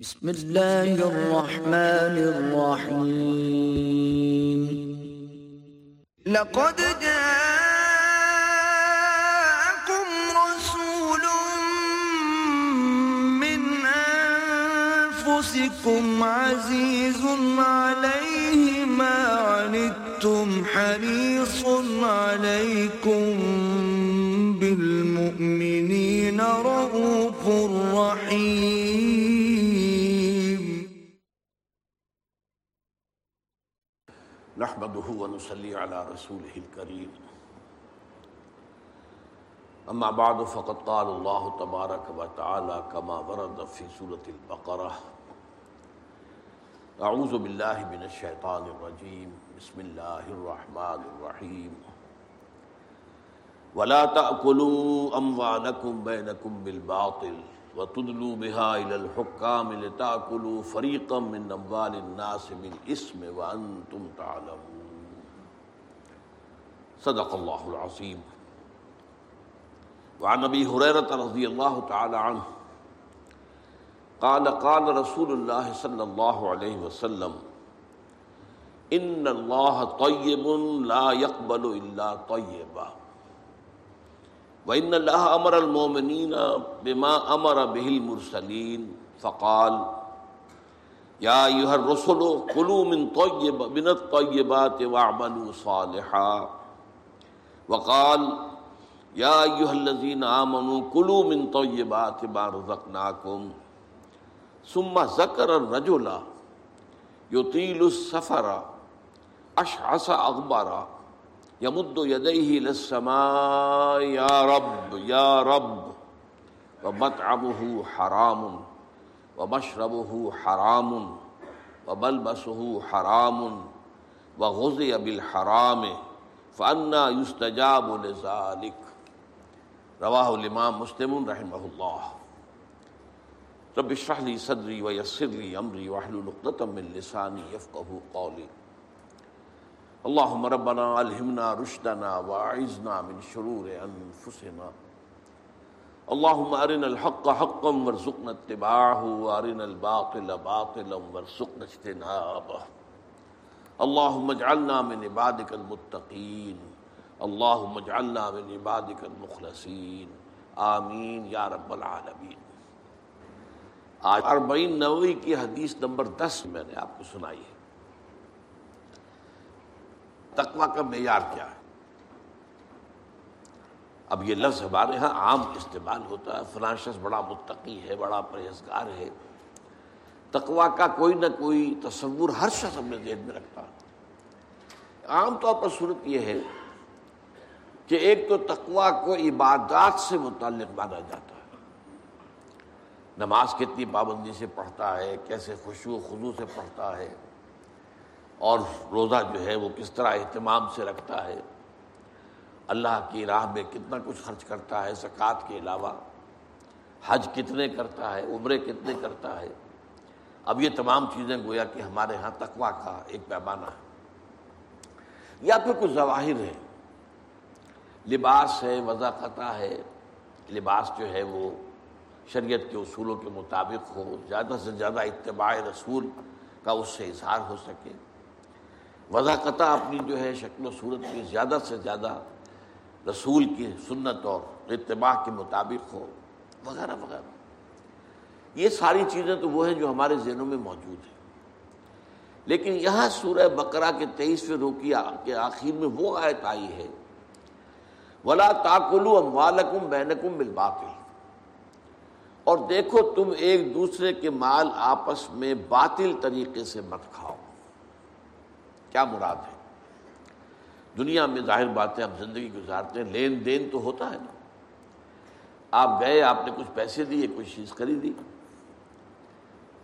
بسم الله الرحمن الرحيم. لقد جاءكم رسول من أنفسكم عزيز عليه ما عنتم حريص عليكم بالمؤمنين رؤوف رحيم. نحمده ونصلي على رسوله الكريم. أما بعد، فقد قال الله تبارك وتعالى كما ورد في سورة البقرة أعوذ بالله من الشيطان الرجيم. بسم الله الرحمن الرحيم. ولا تأكلوا أموالكم بينكم بالباطل وتدلوا بها إلى الحكام لتأكلوا فريقا من أموال الناس بالإسم وأنتم تعلمون. صدق الله العظيم وعن أبي هريرة رضي الله تعالى عنه قال قال رسول الله صلى الله عليه وسلم إن الله طيب لا يقبل إلا طيبا وإن الله أمر المؤمنين بما أمر به المرسلين فقال يا أيها الرسل كلوا من طيب من الطيبات واعملوا صالحا. وقال يا أيها الذين آمنوا كلوا من طيبات ما رزقناكم ثم ذكر الرجل يطيل السفر أشعث أغبر يمد يديه إلى السماء يا رب يا رب، ومطعمه حرام، ومشربه حرام، وملبسه حرام وغزي بالحرام فأنا يستجاب لذلك۔ رواه الإمام مسلم رحمه الله۔ رب اشرح لي صدري ويسر لي أمري واحلل عقدة من لساني يفقهوا قولي۔ اللهم ربنا الهمنا رشدنا واعذنا من شرور انفسنا اللهم ارنا الحق حقا وارزقنا اتباعه وارنا الباطل باطلا وارزقنا اجتنابه۔ اللهم اجعلنا من عبادك المتقين اللهم اجعلنا من عبادك المخلصين آمین یا رب العالمین۔ آج اربعین نوی کی حدیث نمبر دس میں نے آپ کو سنائی ہے۔ تقوی کا معیار کیا ہے؟ اب یہ لفظ ہمارے ہاں عام استعمال ہوتا ہے۔ فلاں شخص بڑا متقی ہے، بڑا پرہیزگار ہے۔ تقوا کا کوئی نہ کوئی تصور ہر شخص اپنے ذہن میں رکھتا ہے۔ عام طور پر صورت یہ ہے کہ ایک تو تقوا کو عبادات سے متعلق مانا جاتا ہے۔ نماز کتنی پابندی سے پڑھتا ہے، کیسے خوشو و خضو سے پڑھتا ہے، اور روزہ جو ہے وہ کس طرح اہتمام سے رکھتا ہے۔ اللہ کی راہ میں کتنا کچھ خرچ کرتا ہے زکوٰۃ کے علاوہ، حج کتنے کرتا ہے، عمرے کتنے کرتا ہے۔ اب یہ تمام چیزیں گویا کہ ہمارے ہاں تقوا کا ایک پیمانہ ہے۔ یا پھر کچھ ظواہر ہے لباس ہے، وضاقتہ ہے، لباس جو ہے وہ شریعت کے اصولوں کے مطابق ہو، زیادہ سے زیادہ اتباع رسول کا اس سے اظہار ہو سکے۔ وضاقتہ اپنی جو ہے شکل و صورت کی زیادہ سے زیادہ رسول کی سنت اور اتباع کے مطابق ہو، وغیرہ وغیرہ۔ یہ ساری چیزیں تو وہ ہیں جو ہمارے ذہنوں میں موجود ہیں۔ لیکن یہاں سورہ بقرہ کے تیئیسویں روکی کے آخر میں وہ آیت آئی ہے۔ ولا تاکلو اموالکم بینکم بالباطل۔ اور دیکھو تم ایک دوسرے کے مال آپس میں باطل طریقے سے مت کھاؤ۔ کیا مراد ہے؟ دنیا میں ظاہر بات ہے، ہم زندگی گزارتے ہیں، لین دین تو ہوتا ہے نا۔ آپ گئے، آپ نے کچھ پیسے دیے کچھ چیز خریدی۔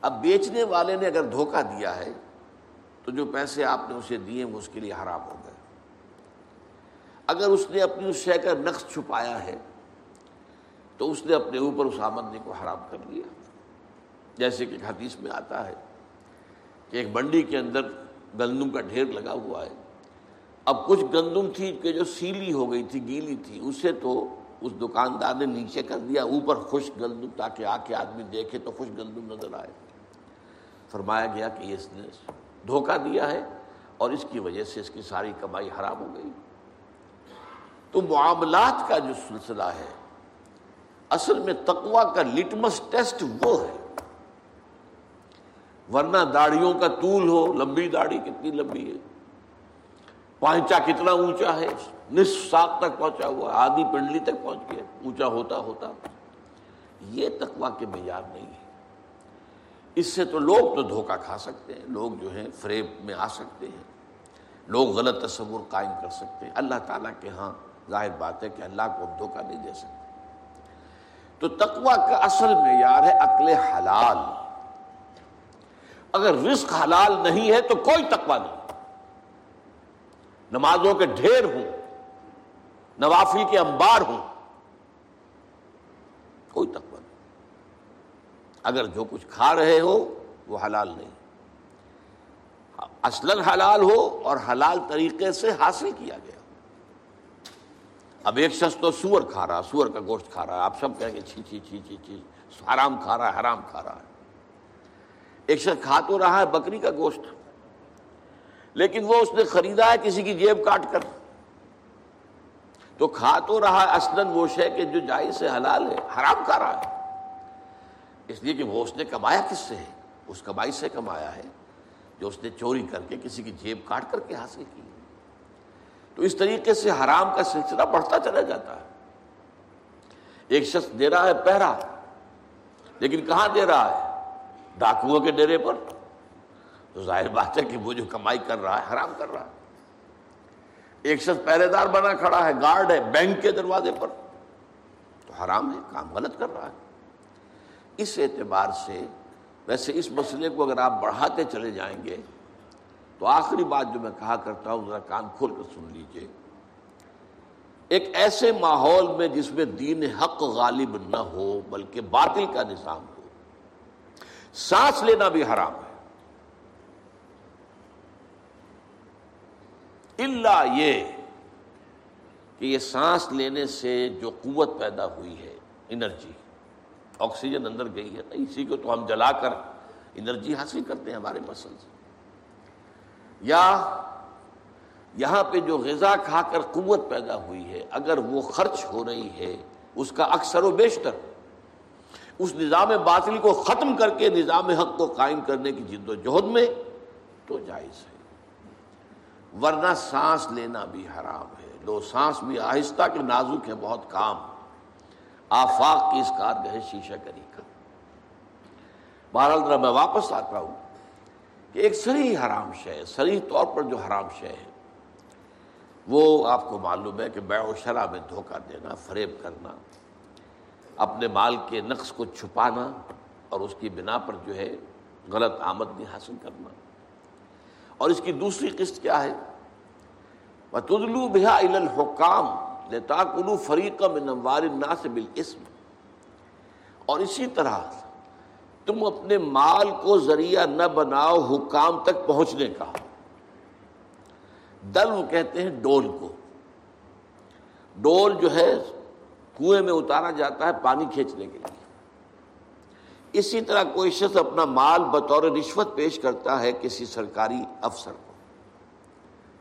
اب بیچنے والے نے اگر دھوکہ دیا ہے تو جو پیسے آپ نے اسے دیے وہ اس کے لیے حرام ہو گئے۔ اگر اس نے اپنی اس شے کا نقص چھپایا ہے، تو اس نے اپنے اوپر اس آمدنی کو حرام کر لیا جیسے کہ حدیث میں آتا ہے کہ ایک منڈی کے اندر گندم کا ڈھیر لگا ہوا ہے۔ اب کچھ گندم تھی کہ جو سیلی ہو گئی تھی، گیلی تھی، اسے تو اس دکاندار نے نیچے کر دیا، اوپر خوش گندم تاکہ آ کے آدمی دیکھے تو خوش گندم نظر آئے۔ فرمایا گیا کہ اس نے دھوکہ دیا ہے اور اس کی وجہ سے اس کی ساری کمائی حرام ہو گئی۔ تو معاملات کا جو سلسلہ ہے، اصل میں تقوا کا لٹمس ٹیسٹ وہ ہے۔ ورنہ داڑیوں کا طول ہو، لمبی داڑھی کتنی لمبی ہے۔ پانچا کتنا اونچا ہے، نصف ساک تک پہنچا ہوا، آدھی پنڈلی تک پہنچ گیا، اونچا ہوتا ہوتا۔ یہ تقوا کے معیار نہیں ہے۔ اس سے تو لوگ تو دھوکہ کھا سکتے ہیں، لوگ جو ہیں فریب میں آ سکتے ہیں۔ لوگ غلط تصور قائم کر سکتے ہیں۔ اللہ تعالیٰ کے ہاں ظاہر بات ہے کہ اللہ کو دھوکہ نہیں دے سکتے۔ تو تقوا کا اصل معیار ہے عقل حلال۔ اگر رزق حلال نہیں ہے تو کوئی تقوا نہیں۔ نمازوں کے ڈھیر ہوں، نوافل کے انبار ہوں، کوئی تقوا اگر جو کچھ کھا رہے ہو وہ حلال نہیں۔ اصل حلال ہو اور حلال طریقے سے حاصل کیا گیا۔ اب ایک شخص تو سور کھا رہا، سور کا گوشت کھا رہا ہے آپ سب کہیں گے چھی چھی چھی چھی چھی، حرام کھا رہا ہے حرام کھا رہا۔ ہے ایک شخص کھا تو رہا ہے بکری کا گوشت، لیکن وہ اس نے خریدا ہے، کسی کی جیب کاٹ کر۔ تو کھا تو رہا ہے اسلن وہ شے کہ جو جائز سے حلال ہے، حرام کھا رہا ہے۔ اس لیے کہ وہ اس نے کمایا کس سے ہے؟ اس کمائی سے کمایا ہے جو اس نے چوری کر کے کسی کی جیب کاٹ کر کے حاصل کی۔ تو اس طریقے سے حرام کا سلسلہ بڑھتا چلا جاتا ہے۔ ایک شخص دے رہا ہے پہرا، لیکن کہاں دے رہا ہے؟ ڈاکوؤں کے ڈیرے پر۔ تو ظاہر بات ہے کہ وہ جو کمائی کر رہا ہے حرام کر رہا ہے۔ ایک شخص پہرے دار بنا کھڑا ہے، گارڈ ہے بینک کے دروازے پر۔ تو حرام ہے، کام غلط کر رہا ہے۔ اس اعتبار سے ویسے اس مسئلے کو اگر آپ بڑھاتے چلے جائیں گے، تو آخری بات جو میں کہا کرتا ہوں، ذرا کان کھول کر سن لیجیے۔ ایک ایسے ماحول میں جس میں دین حق غالب نہ ہو، بلکہ باطل کا نظام ہو، سانس لینا بھی حرام ہے۔ اللہ یہ کہ یہ سانس لینے سے جو قوت پیدا ہوئی ہے، انرجی۔ آکسیجن اندر گئی ہے نا، اسی کو تو ہم جلا کر انرجی حاصل کرتے ہیں ہمارے مسل سے یا یہاں پہ جو غذا کھا کر قوت پیدا ہوئی ہے، اگر وہ خرچ ہو رہی ہے، اس کا اکثر و بیشتر اس نظام باطل کو ختم کر کے نظام حق کو قائم کرنے کی جد و جہد میں تو جائز ہے۔ ورنہ سانس لینا بھی حرام ہے۔ لو سانس بھی آہستہ کے نازک ہے بہت کام۔ آفاق کی اس کار گئے شیشہ کری کا بہرحال میں واپس آتا ہوں کہ ایک سری حرام شے سری طور پر جو حرام شے ہے وہ آپ کو معلوم ہے کہ بے و شرح میں دھوکہ دینا، فریب کرنا، اپنے مال کے نقص کو چھپانا اور اس کی بنا پر جو ہے غلط آمدنی حاصل کرنا۔ اور اس کی دوسری قسط کیا ہے؟ تدلو بحا الحکام لتاکلو فریقم نموار الناس بالاسم اور اسی طرح تم اپنے مال کو ذریعہ نہ بناؤ، حکام تک پہنچنے کا۔ دل وہ کہتے ہیں ڈول کو۔ ڈول جو ہے، کنویں میں اتارا جاتا ہے پانی کھینچنے کے لیے۔ اسی طرح کوئی شخص اپنا مال بطور رشوت پیش کرتا ہے کسی سرکاری افسر کو۔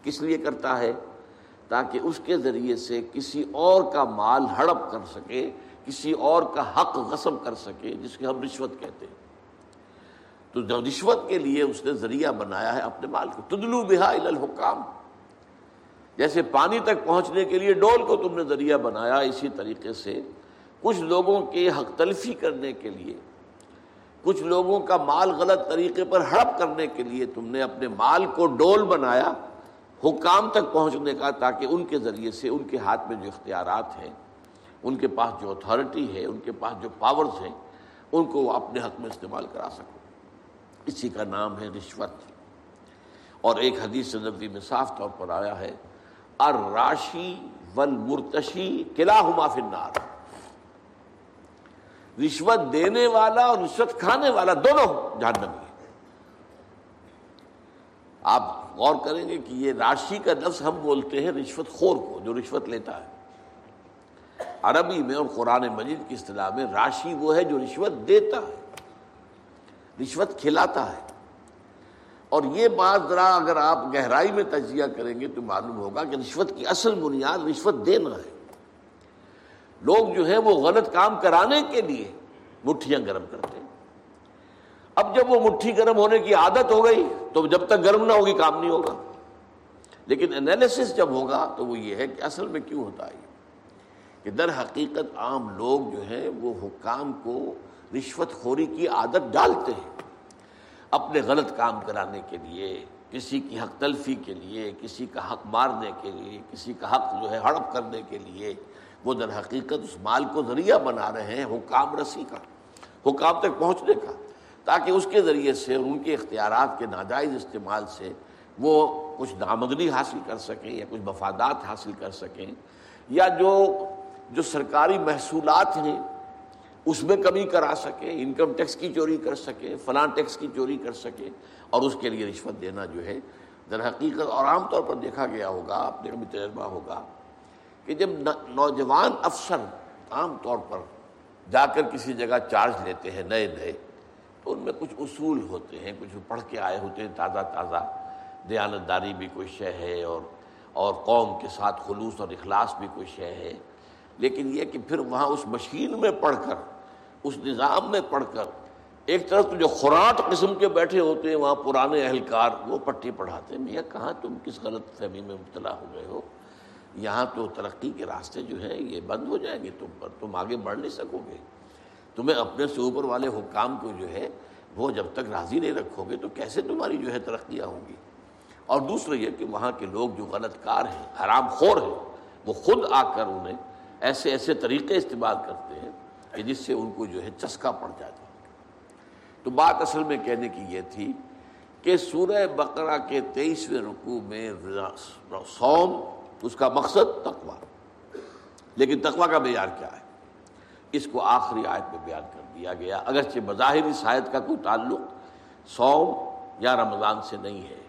کس لیے کرتا ہے؟ تاکہ اس کے ذریعے سے کسی اور کا مال ہڑپ کر سکے، کسی اور کا حق غصب کر سکے، جس کے ہم رشوت کہتے ہیں۔ تو رشوت کے لیے اس نے ذریعہ بنایا ہے اپنے مال کو، تدلو بہا الحکام۔ جیسے پانی تک پہنچنے کے لیے ڈول کو تم نے ذریعہ بنایا، اسی طریقے سے کچھ لوگوں کے حق تلفی کرنے کے لیے، کچھ لوگوں کا مال غلط طریقے پر ہڑپ کرنے کے لیے تم نے اپنے مال کو ڈول بنایا۔ حکام تک پہنچنے کا تاکہ ان کے ذریعے سے ان کے ہاتھ میں جو اختیارات ہیں، ان کے پاس جو اتھارٹی ہے، ان کے پاس جو پاورز ہیں، ان کو اپنے حق میں استعمال کرا سکو اسی کا نام ہے رشوت۔ اور ایک حدیث نبی میں صاف طور پر آیا ہے اراشی ول مرتشی قلعہ ہما فنار رشوت دینے والا اور رشوت کھانے والا دونوں جہنمی آپ غور کریں گے کہ یہ راشی کا لفظ ہم بولتے ہیں رشوت خور کو، جو رشوت لیتا ہے۔ عربی میں اور قرآن مجید کی اصطلاح میں راشی وہ ہے جو رشوت دیتا ہے، رشوت کھلاتا ہے۔ اور یہ بات ذرا اگر آپ گہرائی میں تجزیہ کریں گے تو معلوم ہوگا کہ رشوت کی اصل بنیاد رشوت دینا ہے۔ لوگ جو ہے وہ غلط کام کرانے کے لیے مٹھیاں گرم کرتے ہیں۔ اب جب وہ مٹھی گرم ہونے کی عادت ہو گئی تو جب تک گرم نہ ہوگی کام نہیں ہوگا۔ لیکن انالیسس جب ہوگا تو وہ یہ ہے کہ اصل میں کیوں ہوتا ہے کہ در حقیقت عام لوگ جو ہیں وہ حکام کو رشوت خوری کی عادت ڈالتے ہیں۔ اپنے غلط کام کرانے کے لیے، کسی کی حق تلفی کے لیے، کسی کا حق مارنے کے لیے، کسی کا حق جو ہے ہڑپ کرنے کے لیے وہ در حقیقت اس مال کو ذریعہ بنا رہے ہیں حکام رسی کا، حکام تک پہنچنے کا۔ تاکہ اس کے ذریعے سے ان کے اختیارات کے ناجائز استعمال سے وہ کچھ نامدنی حاصل کر سکیں یا کچھ مفادات حاصل کر سکیں یا جو جو سرکاری محصولات ہیں، اس میں کمی کرا سکیں انکم ٹیکس کی چوری کر سکیں، فلاں ٹیکس کی چوری کر سکیں اور اس کے لیے رشوت دینا جو ہے، در حقیقت اور عام طور پر دیکھا گیا ہوگا، آپ نے بھی تجربہ ہوگا کہ جب نوجوان افسر عام طور پر جا کر کسی جگہ چارج لیتے ہیں، نئے نئے تو ان میں کچھ اصول ہوتے ہیں، کچھ پڑھ کے آئے ہوتے ہیں، تازہ تازہ۔ دیانتداری بھی کوئی شے ہے اور اور قوم کے ساتھ خلوص اور اخلاص بھی کوئی شے ہے۔ لیکن یہ کہ پھر وہاں اس مشین میں پڑھ کر، اس نظام میں پڑھ کر، ایک طرف تو جو خوراک قسم کے بیٹھے ہوتے ہیں، وہاں پرانے اہلکار وہ پٹی پڑھاتے ہیں بھیا کہاں تم کس غلط فہمی میں مبتلا ہو گئے ہو؟ یہاں تو ترقی کے راستے جو ہیں، یہ بند ہو جائیں گے، تم پر، تم آگے بڑھ نہیں سکو گے۔ تمہیں اپنے سے اوپر والے حکام کو جو ہے وہ جب تک راضی نہیں رکھو گے تو کیسے تمہاری جو ہے ترقیاں ہوں گی؟ اور دوسرا یہ کہ وہاں کے لوگ جو غلط کار ہیں، حرام خور ہیں، وہ خود آ کر انہیں ایسے ایسے طریقے استعمال کرتے ہیں کہ جس سے ان کو جو ہے چسکا پڑ جاتا تو بات اصل میں کہنے کی یہ تھی کہ سورہ بقرہ کے تیئیسویں رقو میں سوم اس کا مقصد تقوا لیکن تقوا کا معیار کیا ہے؟ اس کو آخری آیت میں بیان کر دیا گیا۔ اگرچہ بظاہر اس آیت کا کوئی تعلق سوم یا رمضان سے نہیں ہے۔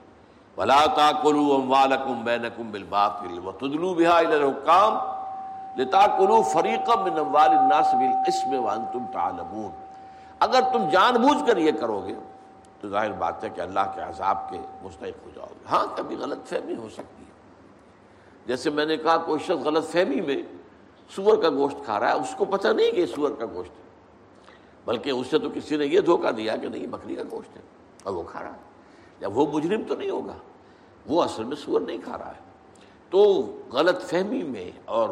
بلا تاکلو اموالکم بینکم بالباطل وتدلو بها الى الحکام لتاکلو فریقا من اموال الناس بالاسم وانتم تعلمون۔ اگر تم جان بوجھ کر یہ کرو گے تو ظاہر بات ہے کہ اللہ کے عذاب کے مستحق ہو جاؤ گے۔ ہاں کبھی غلط فہمی ہو سکتی ہے۔ جیسے میں نے کہا، کوئی شخص غلط فہمی میں سور کا گوشت کھا رہا ہے، اس کو پتہ نہیں کہ سور کا گوشت ہے۔ بلکہ اس سے تو کسی نے یہ دھوکہ دیا کہ نہیں، بکری کا گوشت ہے اور وہ کھا رہا ہے۔ یا وہ مجرم تو نہیں ہوگا، وہ اصل میں سور نہیں کھا رہا ہے۔ تو غلط فہمی میں اور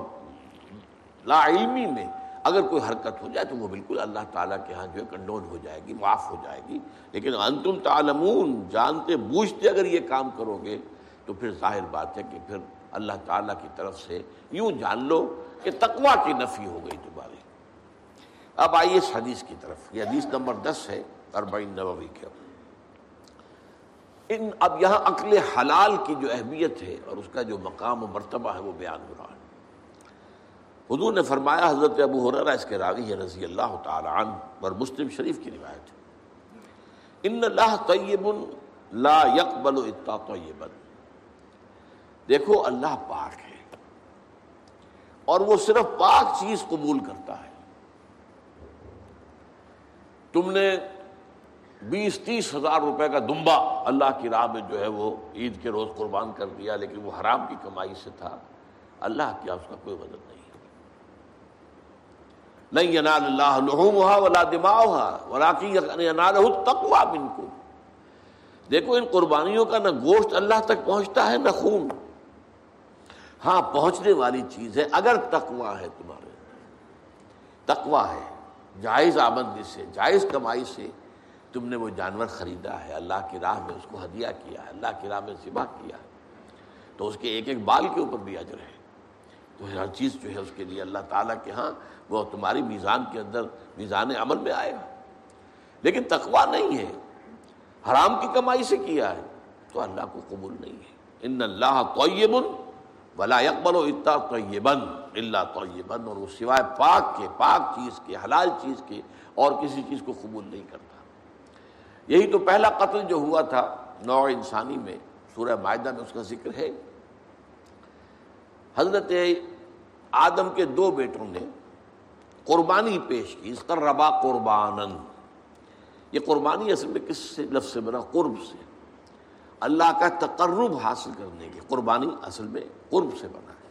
لا علمی میں اگر کوئی حرکت ہو جائے تو وہ بالکل اللہ تعالیٰ کے ہاں جو ہے کنڈون ہو جائے گی، معاف ہو جائے گی۔ لیکن انتم تعلمون، جانتے بوجھتے اگر یہ کام کرو گے تو پھر ظاہر بات ہے کہ پھر اللہ تعالیٰ کی طرف سے یوں جان لو کہ تقوا کی نفی ہو گئی تمہاری اب آئیے اس حدیث کی طرف۔ یہ حدیث نمبر دس ہے، اربعین نبوی کے۔ ان، اب یہاں عقل حلال کی جو اہمیت ہے اور اس کا جو مقام و مرتبہ ہے، وہ بیان ہو رہا ہے۔ حضور نے فرمایا، حضرت ابو حرا اس کے راوی ہے رضی اللہ تعالی عنہ، اور مسلم شریف کی روایت ہے۔ ان اللہ طیب لا يقبل اتا طیبا۔ دیکھو، اللہ پاک ہے۔ اور وہ صرف پاک چیز قبول کرتا ہے۔ تم نے بیس تیس ہزار روپے کا دمبا اللہ کی راہ میں جو ہے وہ عید کے روز قربان کر دیا، لیکن وہ حرام کی کمائی سے تھا۔ اللہ کیا اس کا کوئی وزن نہیں نہیں ینال اللہ لحومها ولا دماؤها ولكن يناله التقوى منكم دیکھو، ان قربانیوں کا نہ گوشت اللہ تک پہنچتا ہے، نہ خون۔ ہاں پہنچنے والی چیز ہے۔ اگر تقوا ہے تمہارے تقوا ہے، جائز آمدنی سے، جائز کمائی سے تم نے وہ جانور خریدا ہے۔ اللہ کی راہ میں اس کو ہدیہ کیا ہے، اللہ کی راہ میں ذبح کیا ہے۔ تو اس کے ایک ایک بال کے اوپر بھی اجر ہے۔ تو ہر چیز جو ہے اس کے لیے اللہ تعالیٰ کے ہاں وہ تمہاری میزان کے اندر، میزان عمل میں آئے گا۔ لیکن تقوا نہیں ہے، حرام کی کمائی سے کیا ہے۔ تو اللہ کو قبول نہیں ہے۔ ان اللہ طیب ولا اکبر و اتا طیبن اللہ طیبن اور وہ سوائے پاک کے، پاک چیز کے، حلال چیز کے اور کسی چیز کو قبول نہیں کرتا۔ یہی تو پہلا قتل جو ہوا تھا نو انسانی میں، سورہ معاہدہ میں اس کا ذکر ہے۔ حضرت آدم کے دو بیٹوں نے قربانی پیش کی اس کا ربا قربان یہ قربانی اصل میں کس سے، لفظ سے بنا؟ قرب سے۔ اللہ کا تقرب حاصل کرنے کے قربانی اصل میں قرب سے بنا ہے۔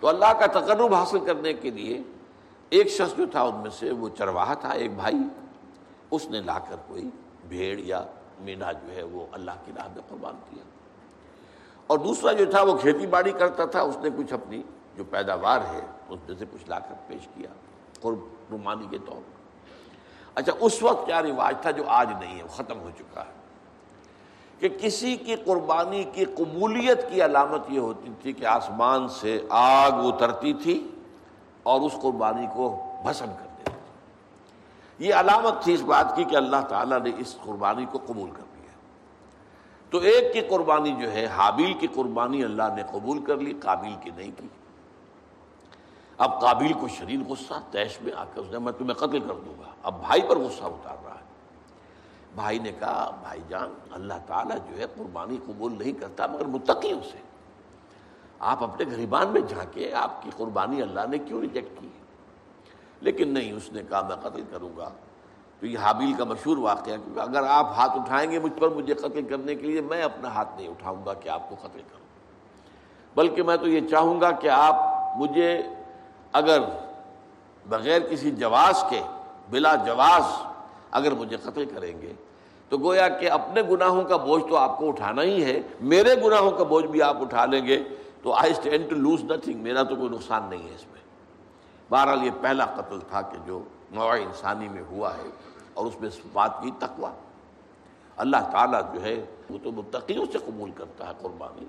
تو اللہ کا تقرب حاصل کرنے کے لیے ایک شخص جو تھا، ان میں سے وہ چرواہا تھا، ایک بھائی، اس نے لا کر کوئی بھیڑ یا مینا جو ہے وہ اللہ کی راہ میں قربان کیا۔ اور دوسرا جو تھا، وہ کھیتی باڑی کرتا تھا، اس نے کچھ اپنی جو پیداوار ہے، اس میں سے کچھ لا کر پیش کیا، قرب رومانی کے طور پر۔ اچھا اس وقت کیا رواج تھا جو آج نہیں ہے، وہ ختم ہو چکا ہے۔ کہ کسی کی قربانی کی قبولیت کی علامت یہ ہوتی تھی کہ آسمان سے آگ اترتی تھی اور اس قربانی کو بھسم کر دیتی تھی۔ یہ علامت تھی اس بات کی کہ اللہ تعالیٰ نے اس قربانی کو قبول کر لیا۔ تو ایک کی قربانی جو ہے، حابیل کی قربانی اللہ نے قبول کر لی قابل کی نہیں کی۔ اب قابل کو شدید غصہ، تیش میں آ کر اس نے، میں تمہیں قتل کر دوں گا۔ اب بھائی پر غصہ اتار رہا ہے۔ بھائی نے کہا، بھائی جان، اللہ تعالیٰ جو ہے قربانی قبول نہیں کرتا، مگر متقیوں سے آپ اپنے غریبان میں جا کے آپ کی قربانی اللہ نے کیوں ریجیکٹ کی؟ لیکن نہیں، اس نے کہا، میں قتل کروں گا۔ تو یہ حابیل کا مشہور واقعہ، کیونکہ اگر آپ ہاتھ اٹھائیں گے مجھ پر، مجھے قتل کرنے کے لیے میں اپنا ہاتھ نہیں اٹھاؤں گا کہ آپ کو قتل کروں۔ بلکہ میں تو یہ چاہوں گا کہ آپ مجھے اگر بغیر کسی جواز کے، بلا جواز اگر مجھے قتل کریں گے۔ تو گویا کہ اپنے گناہوں کا بوجھ تو آپ کو اٹھانا ہی ہے۔ میرے گناہوں کا بوجھ بھی آپ اٹھا لیں گے۔ تو I stand to lose nothing میرا تو کوئی نقصان نہیں ہے اس میں۔ بہرحال یہ پہلا قتل تھا کہ جو نوع انسانی میں ہوا ہے اور اس میں اس بات کی تقوی۔ اللہ تعالیٰ جو ہے، وہ تو متقیوں سے قبول کرتا ہے قربانی۔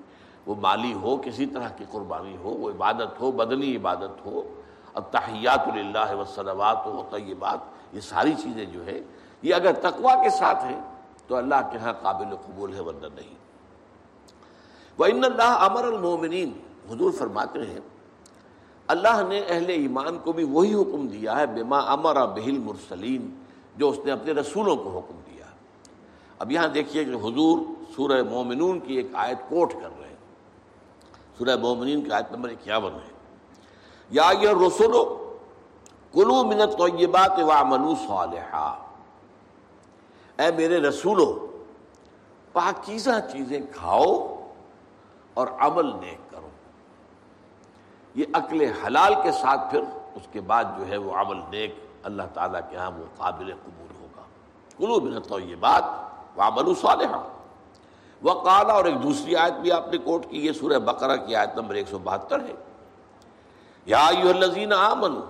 وہ مالی ہو، کسی طرح کی قربانی ہو، وہ عبادت ہو، بدنی عبادت ہو۔ التحیات اللہ وسلمات و طیبات یہ ساری چیزیں جو ہے یہ اگر تقوا کے ساتھ ہیں، تو اللہ کے ہاں قابل قبول ہے، ورنہ نہیں۔ وہ ان اللہ امر المومنین حضور فرماتے ہیں، اللہ نے اہل ایمان کو بھی وہی حکم دیا ہے، بما امر بہل مرسلین جو اس نے اپنے رسولوں کو حکم دیا اب یہاں دیکھیے کہ حضور سورہ مومنون کی ایک آیت کوٹ کر رہے ہیں۔ سورہ مومنین کی آیت نمبر اکیاون ہے۔ یا یہ رسولو کلو منت طیبات وعملو صالحا۔ اے میرے رسولو، پاکیزہ چیزیں کھاؤ اور عمل نیک کرو۔ یہ عقل حلال کے ساتھ پھر اس کے بعد جو ہے وہ عمل نیک اللہ تعالیٰ کے ہاں وہ قابل قبول ہوگا۔ کلو منت طیبات وعملو صالحا۔ وہ کالا اور ایک دوسری آیت بھی آپ نے کوٹ کی، یہ سورہ بقرہ کی آیت نمبر ایک سو بہتر ہے۔ یا الذین آمنو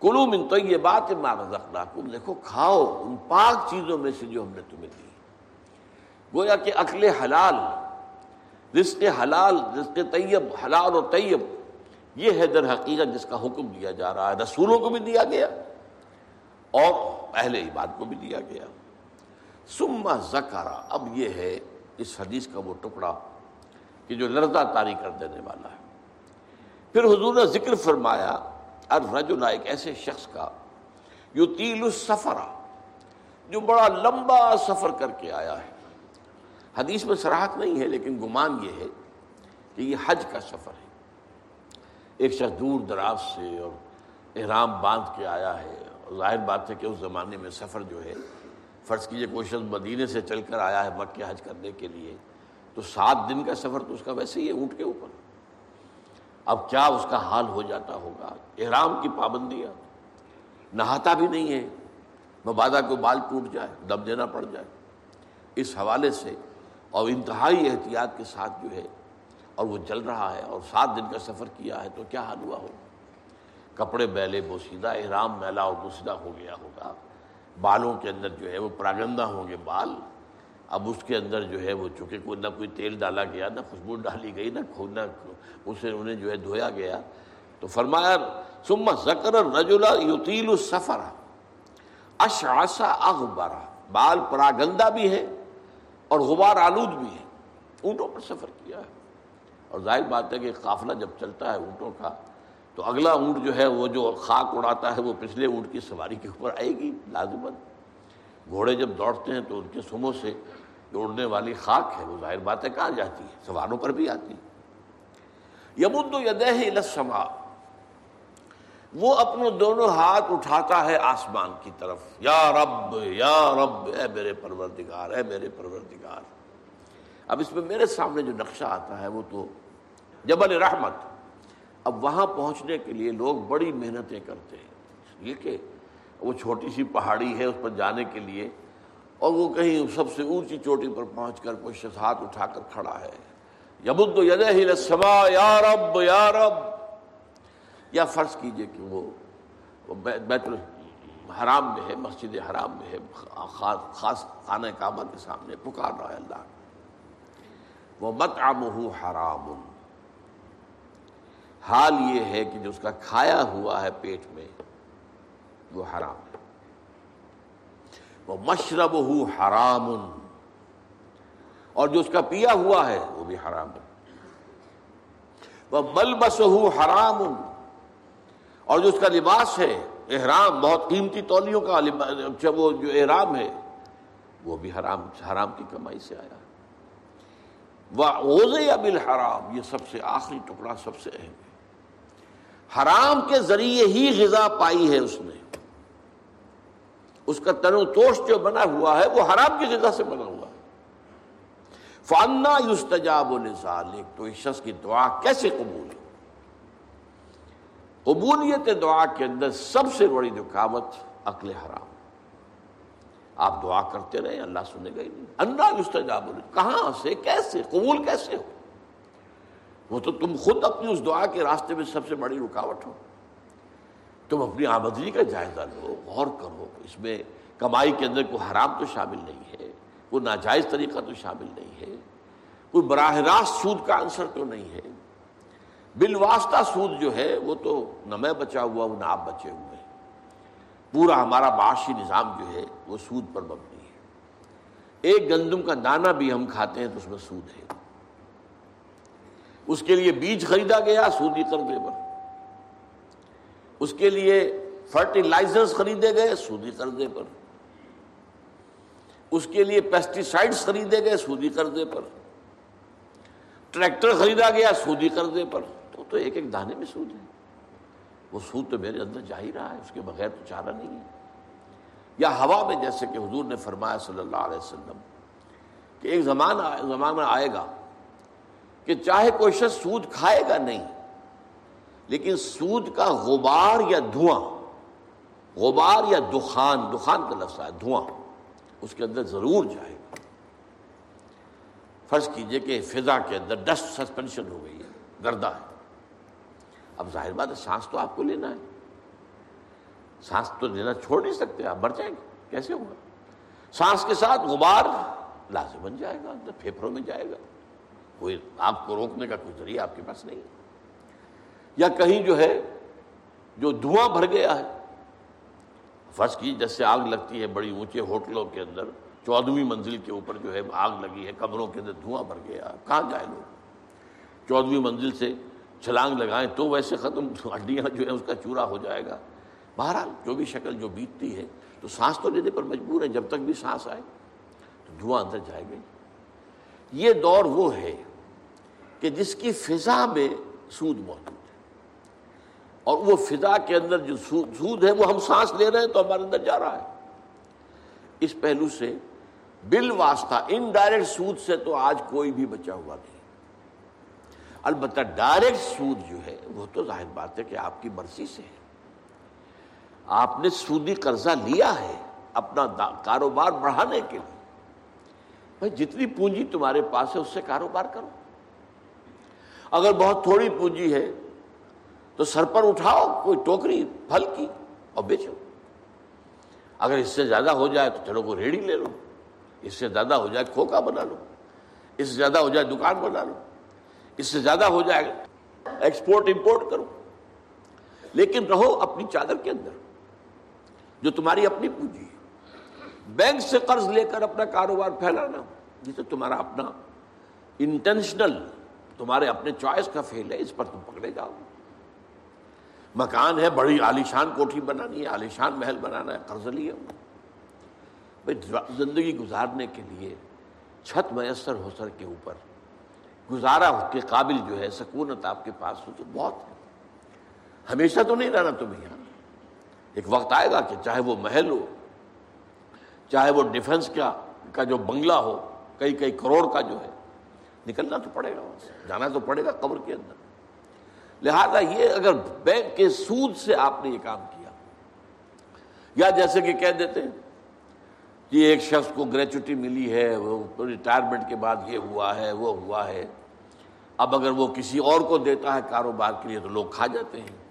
کلو من تو یہ بات رزقناکم۔ دیکھو، کھاؤ ان پاک چیزوں میں سے جو ہم نے تمہیں دی۔ گویا کہ عقل حلال، رزق حلال، رزق طیب، حلال اور طیب، یہ ہے در حقیقت جس کا حکم دیا جا رہا ہے۔ رسولوں کو بھی دیا گیا اور اہل عباد کو بھی دیا گیا۔ سما زکارا اب یہ ہے، اس حدیث کا وہ ٹکڑا کہ جو لرزہ تاری کر دینے والا ہے۔ پھر حضور نے ذکر فرمایا الرجل، ایک ایسے شخص کا یو تیل السفر، جو بڑا لمبا سفر کر کے آیا ہے۔ حدیث میں سراحت نہیں ہے، لیکن گمان یہ ہے کہ یہ حج کا سفر ہے۔ ایک شخص دور دراز سے اور احرام باندھ کے آیا ہے۔ ظاہر بات ہے کہ اس زمانے میں سفر جو ہے، فرض کیجیے کوئی شخص مدینے سے چل کر آیا ہے مکہ حج کرنے کے لیے، تو سات دن کا سفر تو اس کا ویسے ہی ہے، اونٹ کے اوپر۔ اب کیا اس کا حال ہو جاتا ہوگا؟ احرام کی پابندیاں۔ نہاتا بھی نہیں ہے۔ مبادہ کو بال ٹوٹ جائے، دم دینا پڑ جائے۔ اس حوالے سے اور انتہائی احتیاط کے ساتھ جو ہے، اور وہ چل رہا ہے اور سات دن کا سفر کیا ہے، تو کیا حال ہوا ہوگا؟ کپڑے میلے بوسیدہ، احرام میلا اور بوسیدہ ہو گیا ہوگا۔ بالوں کے اندر جو ہے، وہ پراگندہ ہوں گے، بال۔ اب اس کے اندر جو ہے وہ چونکہ کوئی نہ کوئی تیل ڈالا گیا، نہ خوشبو ڈالی گئی، نہ نہ اسے انہیں جو ہے دھویا گیا۔ تو فرمایا سما زکر رجلا یوتیل السفر۔ اشعصا اغبرا بال پراگندہ بھی ہے اور غبار آلود بھی ہے۔ اونٹوں پر سفر کیا۔ ہے اور ظاہر بات ہے کہ قافلہ جب چلتا ہے اونٹوں کا، تو اگلا اونٹ جو ہے وہ جو خاک اڑاتا ہے، وہ پچھلے اونٹ کی سواری کے اوپر آئے گی لازمت گھوڑے جب دوڑتے ہیں تو ان کے سموں سے دوڑنے والی خاک ہے، وہ ظاہر بات ہے، کہاں جاتی ہے؟ سواروں پر بھی آتی ہے۔ یمد یدہ السما وہ اپنے دونوں ہاتھ اٹھاتا ہے آسمان کی طرف۔ یا رب یا رب، اے میرے پروردگار، اے میرے پروردگار۔ اب اس میں میرے سامنے جو نقشہ آتا ہے، وہ تو جبل رحمت۔ اب وہاں پہنچنے کے لیے لوگ بڑی محنتیں کرتے ہیں۔ یہ کہ وہ چھوٹی سی پہاڑی ہے اس پر جانے کے لیے، اور وہ کہیں سب سے اونچی چوٹی پر پہنچ کر کوئی شخص ہاتھ اٹھا کر کھڑا ہے۔ یبد یدہ یا رب یا رب۔ یا فرض کیجیے کہ وہ بیت الحرام میں ہے، مسجد حرام میں ہے، خاص خانہ کعبہ کے سامنے پکار رہا ہے اللہ۔ وہ مت حرام۔ حال یہ ہے کہ جو اس کا کھایا ہوا ہے پیٹ میں وہ حرام. ہے وہ مشرب ہو حرام اور جو اس کا پیا ہوا ہے وہ بھی حرام ہے وہ ملبس ہو حرام اور جو اس کا لباس ہے، احرام، بہت قیمتی تولیوں کا وہ جو احرام ہے، وہ بھی حرام حرام کی کمائی سے آیا. وہ اوزے ابل حرام یہ سب سے آخری ٹکڑا، سب سے اہم ہے. حرام کے ذریعے ہی غذا پائی ہے اس نے. اس کا تنو توش جو بنا ہوا ہے، وہ حرام کی غذا سے بنا ہوا ہے۔ فانا یستجاب تو اس شخص کی دعا کیسے قبول ہے؟ قبولیت دعا کے اندر سب سے بڑی رکاوٹ عقل حرام۔ آپ دعا کرتے رہے، اللہ سنے گا ہی نہیں۔ اللہ یستجاب کہاں سے، کیسے، قبول کیسے ہو؟ وہ تو تم خود اپنی اس دعا کے راستے میں سب سے بڑی رکاوٹ ہو۔ تم اپنی آمدنی کا جائزہ لو، غور کرو، اس میں کمائی کے اندر کوئی حرام تو شامل نہیں ہے، کوئی ناجائز طریقہ تو شامل نہیں ہے، کوئی براہ راست سود کا عنصر تو نہیں ہے۔ بالواسطہ سود جو ہے، وہ تو نہ میں بچا ہوا ہوں، نہ آپ بچے ہوئے پورا ہمارا معاشی نظام جو ہے، وہ سود پر مبنی ہے۔ ایک گندم کا دانہ بھی ہم کھاتے ہیں تو اس میں سود ہے۔ اس کے لیے بیج خریدا گیا، سودی قرضے پر۔ اس کے لیے فرٹیلائزرز خریدے گئے، سودی قرضے پر۔ اس کے لیے پیسٹیسائڈز خریدے گئے، سودی قرضے پر۔ ٹریکٹر خریدا گیا، سودی قرضے پر۔ تو تو ایک ایک دانے میں سود ہے۔ وہ سود تو میرے اندر جا ہی رہا ہے، اس کے بغیر تو چارہ نہیں ہے۔ یا ہوا میں جیسے کہ حضور نے فرمایا صلی اللہ علیہ وسلم کہ ایک زمانہ زمانہ آئے گا کہ چاہے کوئی شخص سود کھائے گا نہیں لیکن سود کا غبار یا دھواں، غبار یا دخان دخان کا لفظ ہے، دھواں، اس کے اندر ضرور جائے۔ گا فرض کیجیے کہ فضا کے اندر ڈسٹ سسپینشن ہو گئی ہے، گردہ ہے۔ اب ظاہر بات ہے، سانس تو آپ کو لینا ہے۔ سانس تو لینا چھوڑ نہیں سکتے، آپ مر جائیں گے۔ کیسے ہوگا سانس کے ساتھ غبار لازم بن جائے گا، اندر پھیپھڑوں میں جائے گا۔ کوئی آپ کو روکنے کا کوئی ذریعہ آپ کے پاس نہیں ہے۔ یا کہیں جو ہے جو دھواں بھر گیا ہے۔ فرض کی جیسے آگ لگتی ہے بڑی اونچے ہوٹلوں کے اندر چودہویں منزل کے اوپر جو ہے آگ لگی ہے، کمروں کے اندر دھواں بھر گیا کہاں جائے لوگ؟ چودہویں منزل سے چھلانگ لگائیں تو ویسے ختم ہڈیاں جو ہے اس کا چورا ہو جائے گا۔ بہرحال جو بھی شکل جو بیتتی ہے، تو سانس تو لینے پر مجبور ہے، جب تک بھی سانس آئے تو دھواں اندر جائے گا یہ دور وہ ہے کہ جس کی فضا میں سود موجود اور وہ فضا کے اندر جو سود ہے وہ ہم سانس لے رہے ہیں تو ہمارے اندر جا رہا ہے۔ اس پہلو سے بل واسطہ ان ڈائریکٹ سود سے تو آج کوئی بھی بچا ہوا نہیں۔ البتہ ڈائریکٹ سود جو ہے، وہ تو ظاہر بات ہے کہ آپ کی مرضی سے ہے۔ آپ نے سودی قرضہ لیا ہے اپنا کاروبار بڑھانے کے لیے۔ بھائی، جتنی پونجی تمہارے پاس ہے، اس سے کاروبار کرو۔ اگر بہت تھوڑی پونجی ہے تو سر پر اٹھاؤ، کوئی ٹوکری، پھل کی اور بیچو۔ اگر اس سے زیادہ ہو جائے تو چلو کوئی ریڑھی لے لو۔ اس سے زیادہ ہو جائے کھوکا بنا لو۔ اس سے زیادہ ہو جائے دکان بنا لو۔ اس سے زیادہ ہو جائے ایکسپورٹ، امپورٹ کرو۔ لیکن رہو اپنی چادر کے اندر، جو تمہاری اپنی پونجی ہے۔ بینک سے قرض لے کر اپنا کاروبار پھیلانا جسے تمہارا اپنا، انٹینشنل، تمہارے اپنے چوائس کا فیل ہے، اس پر تم پکڑے جاؤ۔ مکان ہے، بڑی عالیشان کوٹھی بنانی ہے عالیشان محل بنانا ہے، قرض لیا بھائی، زندگی گزارنے کے لیے چھت میسر ہو سر کے اوپر، گزارا کے قابل جو ہے، سکونت آپ کے پاس ہو تو بہت ہے۔ ہمیشہ تو نہیں رہنا تمہیں یہاں۔ ایک وقت آئے گا کہ چاہے وہ محل ہو، چاہے وہ ڈیفنس کا کا جو بنگلہ ہو، کئی کئی کروڑ کا جو ہے، نکلنا تو پڑے گا وہاں سے، جانا تو پڑے گا قبر کے اندر۔ لہذا یہ اگر بینک کے سود سے آپ نے یہ کام کیا، یا جیسے کہ کہہ دیتے ہیں کہ ایک شخص کو گریچوٹی ملی ہے، وہ ریٹائرمنٹ کے بعد یہ ہوا ہے، وہ ہوا ہے، اب اگر وہ کسی اور کو دیتا ہے کاروبار کے لیے تو لوگ کھا جاتے ہیں۔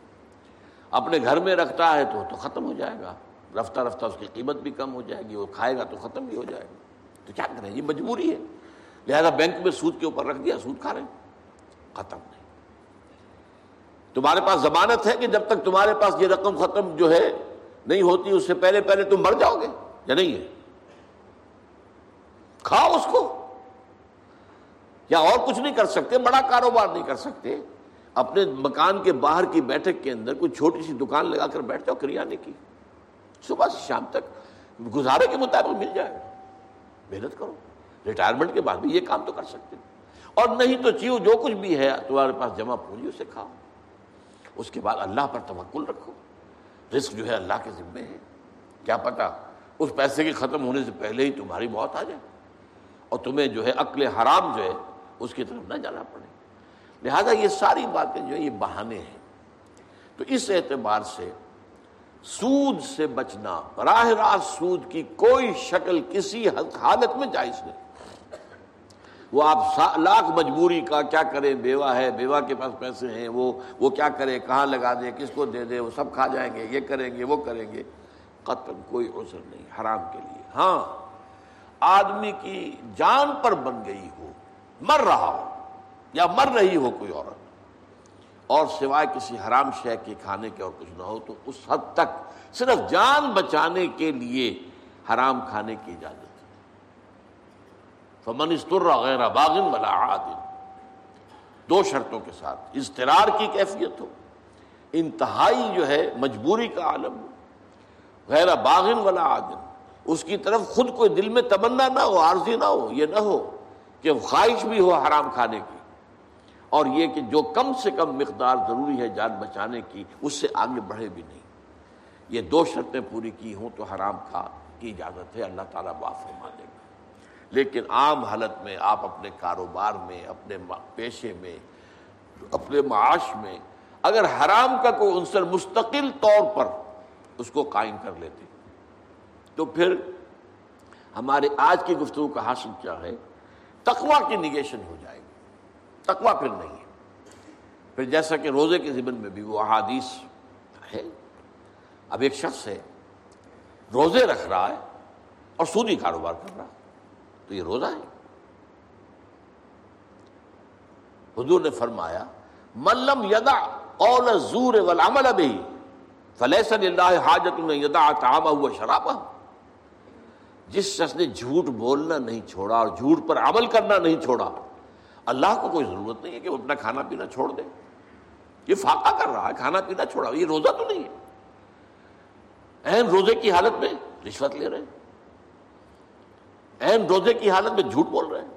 اپنے گھر میں رکھتا ہے تو تو ختم ہو جائے گا۔ رفتہ رفتہ اس کی قیمت بھی کم ہو جائے گی، وہ کھائے گا تو ختم بھی ہو جائے گا۔ تو کیا کریں؟ یہ مجبوری ہے۔ لہذا بینک میں سود کے اوپر رکھ دیا، سود کھا رہے ہیں۔ ختم نہیں۔ تمہارے پاس ضمانت ہے کہ جب تک تمہارے پاس یہ رقم ختم جو ہے نہیں ہوتی، اس سے پہلے پہلے تم مر جاؤ گے یا نہیں ہے؟ کھاؤ اس کو۔ یا اور کچھ نہیں کر سکتے، بڑا کاروبار نہیں کر سکتے۔ اپنے مکان کے باہر کی بیٹھک کے اندر کوئی چھوٹی سی دکان لگا کر بیٹھ جاؤ کریانے کی۔ صبح سے شام تک گزارے کے مطابق مل جائے۔ گا محنت کرو۔ ریٹائرمنٹ کے بعد بھی یہ کام تو کر سکتے۔ اور نہیں تو چیو جو کچھ بھی ہے، تمہارے پاس جمع پونجی، اسے کھاؤ۔ اس کے بعد اللہ پر توکل رکھو۔ رزق جو ہے اللہ کے ذمے ہے۔ کیا پتا؟ اس پیسے کے ختم ہونے سے پہلے ہی تمہاری موت آ جائے۔ اور تمہیں جو ہے عقل حرام جو ہے، اس کی طرف نہ جانا پڑے۔ لہذا یہ ساری باتیں جو ہے، یہ بہانے ہیں۔ تو اس اعتبار سے سود سے بچنا، براہ راست سود کی کوئی شکل کسی حالت میں جائز نہیں۔ وہ آپ لاکھ مجبوری کا کیا کرے؟ بیوہ ہے، بیوہ کے پاس پیسے ہیں، وہ وہ کیا کرے؟ کہاں لگا دے؟ کس کو دے دے؟ وہ سب کھا جائیں گے، یہ کریں گے، وہ کریں گے۔ قطن کوئی عذر نہیں، حرام کے لیے۔ ہاں آدمی کی جان پر بن گئی ہو، مر رہا ہو، یا مر رہی ہو کوئی عورت، اور سوائے کسی حرام شے کے کھانے کے اور کچھ نہ ہو، تو اس حد تک صرف جان بچانے کے لیے حرام کھانے کی اجازت فمن استر غیر باغن ولا عادن دو شرطوں کے ساتھ، اضطرار کی کیفیت ہو، انتہائی جو ہے مجبوری کا عالم ہو، غیر باغن ولا عادن اس کی طرف خود کوئی دل میں تمنا نہ ہو، عارضی نہ ہو، یہ نہ ہو کہ خواہش بھی ہو حرام کھانے کی۔ اور یہ کہ جو کم سے کم مقدار ضروری ہے جان بچانے کی، اس سے آگے بڑھے بھی نہیں۔ یہ دو شرطیں پوری کی ہوں تو حرام کھا کی اجازت ہے، اللہ تعالیٰ معاف فرما دے گا۔ لیکن عام حالت میں آپ اپنے کاروبار میں، اپنے پیشے میں، اپنے معاش میں اگر حرام کا کوئی عنصر مستقل طور پر اس کو قائم کر لیتے، تو پھر ہمارے آج کی گفتگو کا حاصل کیا ہے تقوا کی نگیشن ہو جائے گی۔ تقوا پھر نہیں ہے۔ پھر جیسا کہ روزے کے ذمن میں بھی وہ احادیث ہے۔ اب ایک شخص ہے، روزے رکھ رہا ہے اور سودی کاروبار کر رہا ہے۔ تو یہ روزہ ہے۔ حضور نے فرمایا ملم یدا قول زور والعمل بھی فلیسن اللہ حاجت میں یدا تعامہ ہوا شرابہ۔ جس شخص نے جھوٹ بولنا نہیں چھوڑا اور جھوٹ پر عمل کرنا نہیں چھوڑا، اللہ کو کوئی ضرورت نہیں ہے کہ وہ اپنا کھانا پینا چھوڑ دے۔ یہ فاقہ کر رہا ہے، کھانا پینا چھوڑا، یہ روزہ تو نہیں ہے۔ اہم روزے کی حالت میں رشوت لے رہے ہیں۔ اہم روزے کی حالت میں جھوٹ بول رہے ہیں۔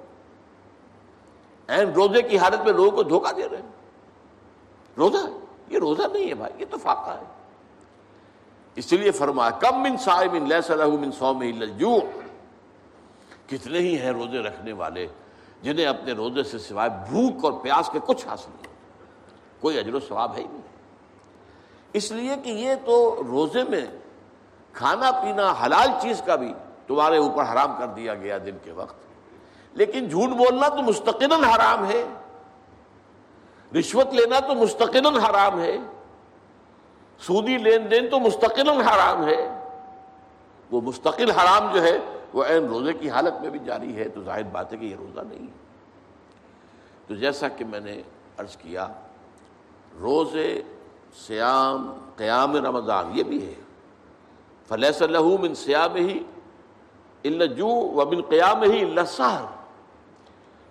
اہم روزے کی حالت میں لوگوں کو دھوکہ دے رہے ہیں۔ روزہ؟ یہ روزہ نہیں ہے بھائی، یہ تو فاقہ ہے۔ اس لیے فرمایا، کم من من من سوم الجوع۔ کتنے ہی ہیں روزے رکھنے والے جنہیں اپنے روزے سے سوائے بھوک اور پیاس کے کچھ حاصل نہیں کوئی اجر و ثواب ہے ہی نہیں۔ اس لیے کہ یہ تو روزے میں کھانا پینا حلال چیز کا بھی تمہارے اوپر حرام کر دیا گیا دن کے وقت۔ لیکن جھوٹ بولنا تو مستقل حرام ہے۔ رشوت لینا تو مستقل حرام ہے۔ سودی لین دین تو مستقل حرام ہے۔ وہ مستقل حرام جو ہے، وہ عین روزے کی حالت میں بھی جاری ہے۔ تو ظاہر بات ہے کہ یہ روزہ نہیں ہے۔ تو جیسا کہ میں نے عرض کیا، روزے سیام قیام رمضان یہ بھی ہے۔ فلیس اللہ من سیام ہی اللہ جو و بن قیام ہی اللہ سہر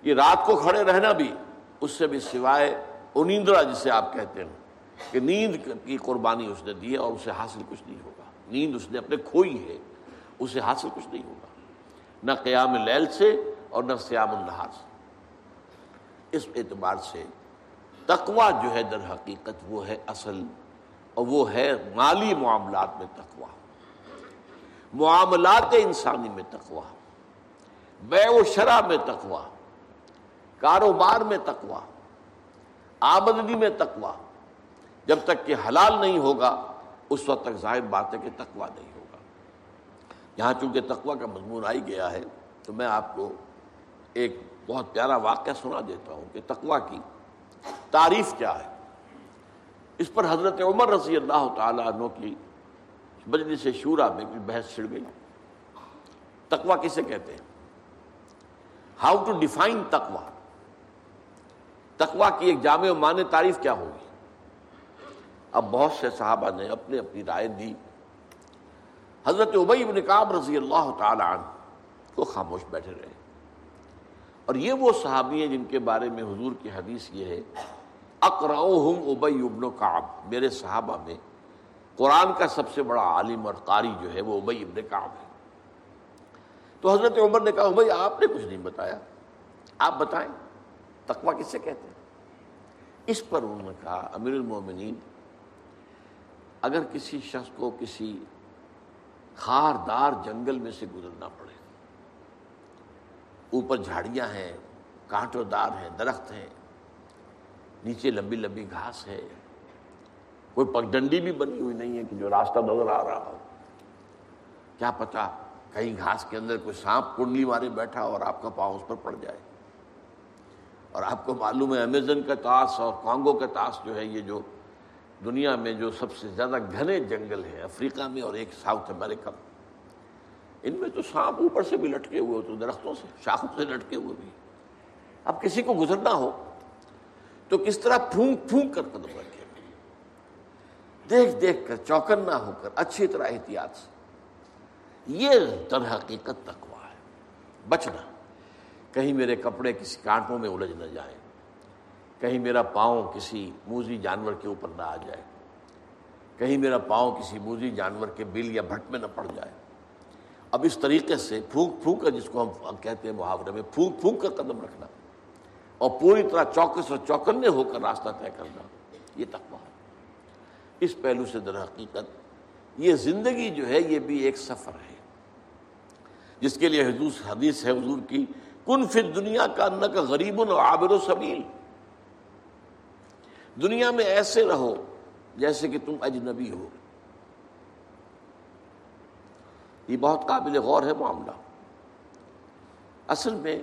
یہ رات کو کھڑے رہنا بھی، اس سے بھی سوائے انیندرا جسے آپ کہتے ہیں کہ نیند کی قربانی اس نے دی ہے اور اسے حاصل کچھ نہیں ہوگا۔ نیند اس نے اپنے کھوئی ہے، اسے حاصل کچھ نہیں ہوگا۔ نہ قیام لیل سے اور نہ سیام النہار سے۔ اس اعتبار سے تقوا جو ہے در حقیقت وہ ہے اصل اور وہ ہے مالی معاملات میں تقوا معاملات انسانی میں تقوا بے و شرح میں تقوا کاروبار میں تقوا آمدنی میں تقوا جب تک کہ حلال نہیں ہوگا، اس وقت تک ظاہر بات ہے کہ تقوا نہیں ہوگا۔ یہاں چونکہ تقوا کا مضمون آئی گیا ہے، تو میں آپ کو ایک بہت پیارا واقعہ سنا دیتا ہوں کہ تقوا کی تعریف کیا ہے۔ اس پر حضرت عمر رضی اللہ تعالیٰ عنہ کی مجلس شورا میں بحث چھڑ گئی۔ تقوا کسے کہتے ہیں؟ ہاؤ ٹو ڈیفائن تقوا تقوا کی ایک جامع و معنی تعریف کیا ہوگی؟ اب بہت سے صحابہ نے اپنی اپنی رائے دی۔ حضرت ابئی بن کعب رضی اللہ تعالی عنہ کو خاموش بیٹھے رہے۔ اور یہ وہ صحابی ہیں جن کے بارے میں حضور کی حدیث یہ ہے اقرأہم ابئی ابن کعب، میرے صحابہ میں قرآن کا سب سے بڑا عالم اور قاری جو ہے وہ ابئی ابن کعب ہے۔ تو حضرت عمر نے کہا بھائی آپ نے کچھ نہیں بتایا۔ آپ بتائیں، تقوی کس سے کہتے ہیں؟ اس پر انہوں نے کہا، امیر المومنین، اگر کسی شخص کو کسی خاردار جنگل میں سے گزرنا پڑے، اوپر جھاڑیاں ہیں، کانٹوں دار ہیں، درخت ہیں، نیچے لمبی لمبی گھاس ہے کوئی پگڈنڈی بھی بنی ہوئی نہیں ہے کہ جو راستہ نظر آ رہا ہو۔ کیا پتا کہیں گھاس کے اندر کوئی سانپ کنڈلی مارے بیٹھا اور آپ کا پاؤں اس پر پڑ جائے۔ اور آپ کو معلوم ہے امیزن کا تاس اور کانگو کا تاس جو ہے یہ جو دنیا میں جو سب سے زیادہ گھنے جنگل ہیں، افریقہ میں اور ایک ساؤتھ امریکہ میں۔ ان میں تو سانپ اوپر سے بھی لٹکے ہوئے ہوتے درختوں سے، شاخوں سے لٹکے ہوئے بھی۔ اب کسی کو گزرنا ہو تو کس طرح پھونک پھونک کر قدم رکھے دیکھ دیکھ کر چوکن نہ ہو کر اچھی طرح احتیاط سے۔ یہ در حقیقت تقوا ہے۔ بچنا۔ کہیں میرے کپڑے کسی کانٹوں میں الجھ نہ جائیں۔ کہیں میرا پاؤں کسی موزی جانور کے اوپر نہ آ جائے۔ کہیں میرا پاؤں کسی موزی جانور کے بل یا بھٹ میں نہ پڑ جائے۔ اب اس طریقے سے پھونک پھونک کر جس کو ہم کہتے ہیں محاورے میں پھونک پھونک کر قدم رکھنا اور پوری طرح چوکس اور چوکنے ہو کر راستہ طے کرنا، یہ تقوا ہے۔ اس پہلو سے در حقیقت یہ زندگی جو ہے یہ بھی ایک سفر ہے۔ جس کے لیے حضور حدیث ہے حضور کی، کن فر دنیا کا ان کا غریب و عابر و سبیل۔ دنیا میں ایسے رہو جیسے کہ تم اجنبی ہو۔ یہ بہت قابل غور ہے معاملہ۔ اصل میں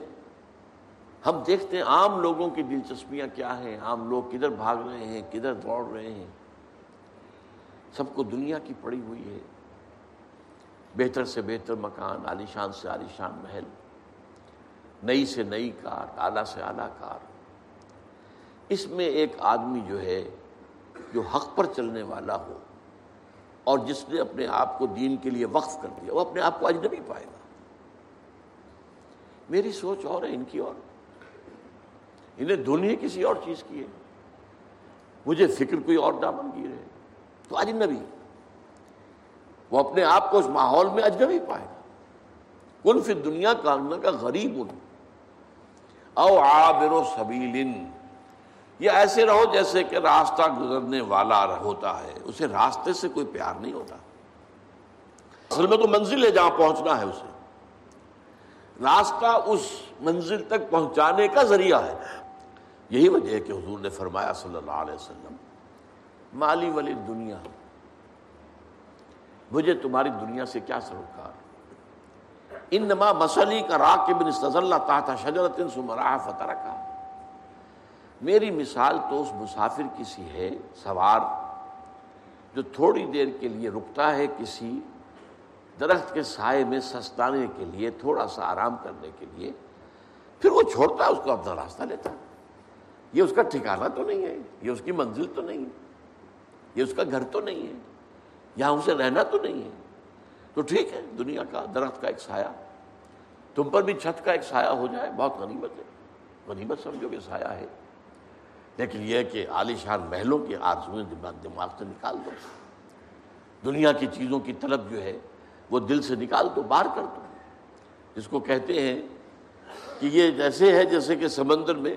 ہم دیکھتے ہیں عام لوگوں کی دلچسپیاں کیا ہیں، عام لوگ کدھر بھاگ رہے ہیں، کدھر دوڑ رہے ہیں۔ سب کو دنیا کی پڑی ہوئی ہے۔ بہتر سے بہتر مکان عالیشان سے عالیشان محل، نئی سے نئی کار، اعلیٰ سے اعلیٰ کار۔ اس میں ایک آدمی جو ہے، جو حق پر چلنے والا ہو اور جس نے اپنے آپ کو دین کے لیے وقف کر دیا، وہ اپنے آپ کو اجنبی پائے گا۔ میری سوچ اور ہے ان کی اور۔ انہیں دنیا کسی اور چیز کی ہے۔ مجھے فکر کوئی اور دامن کی رہے تو اجنبی وہ اپنے آپ کو اس ماحول میں اجنبی پائے گا۔ کن پھر دنیا کا کا غریب ان او آبر و سبیل یہ ایسے رہو جیسے کہ راستہ گزرنے والا ہوتا ہے۔ اسے راستے سے کوئی پیار نہیں ہوتا۔ اصل میں تو منزل ہے جہاں پہنچنا ہے اسے۔ راستہ اس منزل تک پہنچانے کا ذریعہ ہے۔ یہی وجہ ہے کہ حضور نے فرمایا صلی اللہ علیہ وسلم مالی ولی دنیا مجھے تمہاری دنیا سے کیا سروکار؟ ان نما مسلی کا راک بن اللہ تحت شجرت سمراہ فتح رکھا میری مثال تو اس مسافر کی سی ہے، سوار، جو تھوڑی دیر کے لیے رکتا ہے کسی درخت کے سائے میں سستانے کے لیے، تھوڑا سا آرام کرنے کے لیے، پھر وہ چھوڑتا ہے، اس کو اپنا راستہ لیتا ہے۔ یہ اس کا ٹھکانہ تو نہیں ہے، یہ اس کی منزل تو نہیں ہے۔ یہ اس کا گھر تو نہیں ہے، یہاں اسے رہنا تو نہیں ہے۔ تو ٹھیک ہے، دنیا کا، درخت کا ایک سایہ۔ تم پر بھی چھت کا ایک سایہ ہو جائے، بہت غنیمت ہے۔ غنیمت سمجھو کہ سایہ ہے۔ لیکن یہ کہ عالیشان محلوں کے آرزویں دماغ سے نکال دو۔ دنیا کی چیزوں کی طلب جو ہے، وہ دل سے نکال دو باہر کر دو۔ جس کو کہتے ہیں کہ یہ جیسے ہے جیسے کہ سمندر میں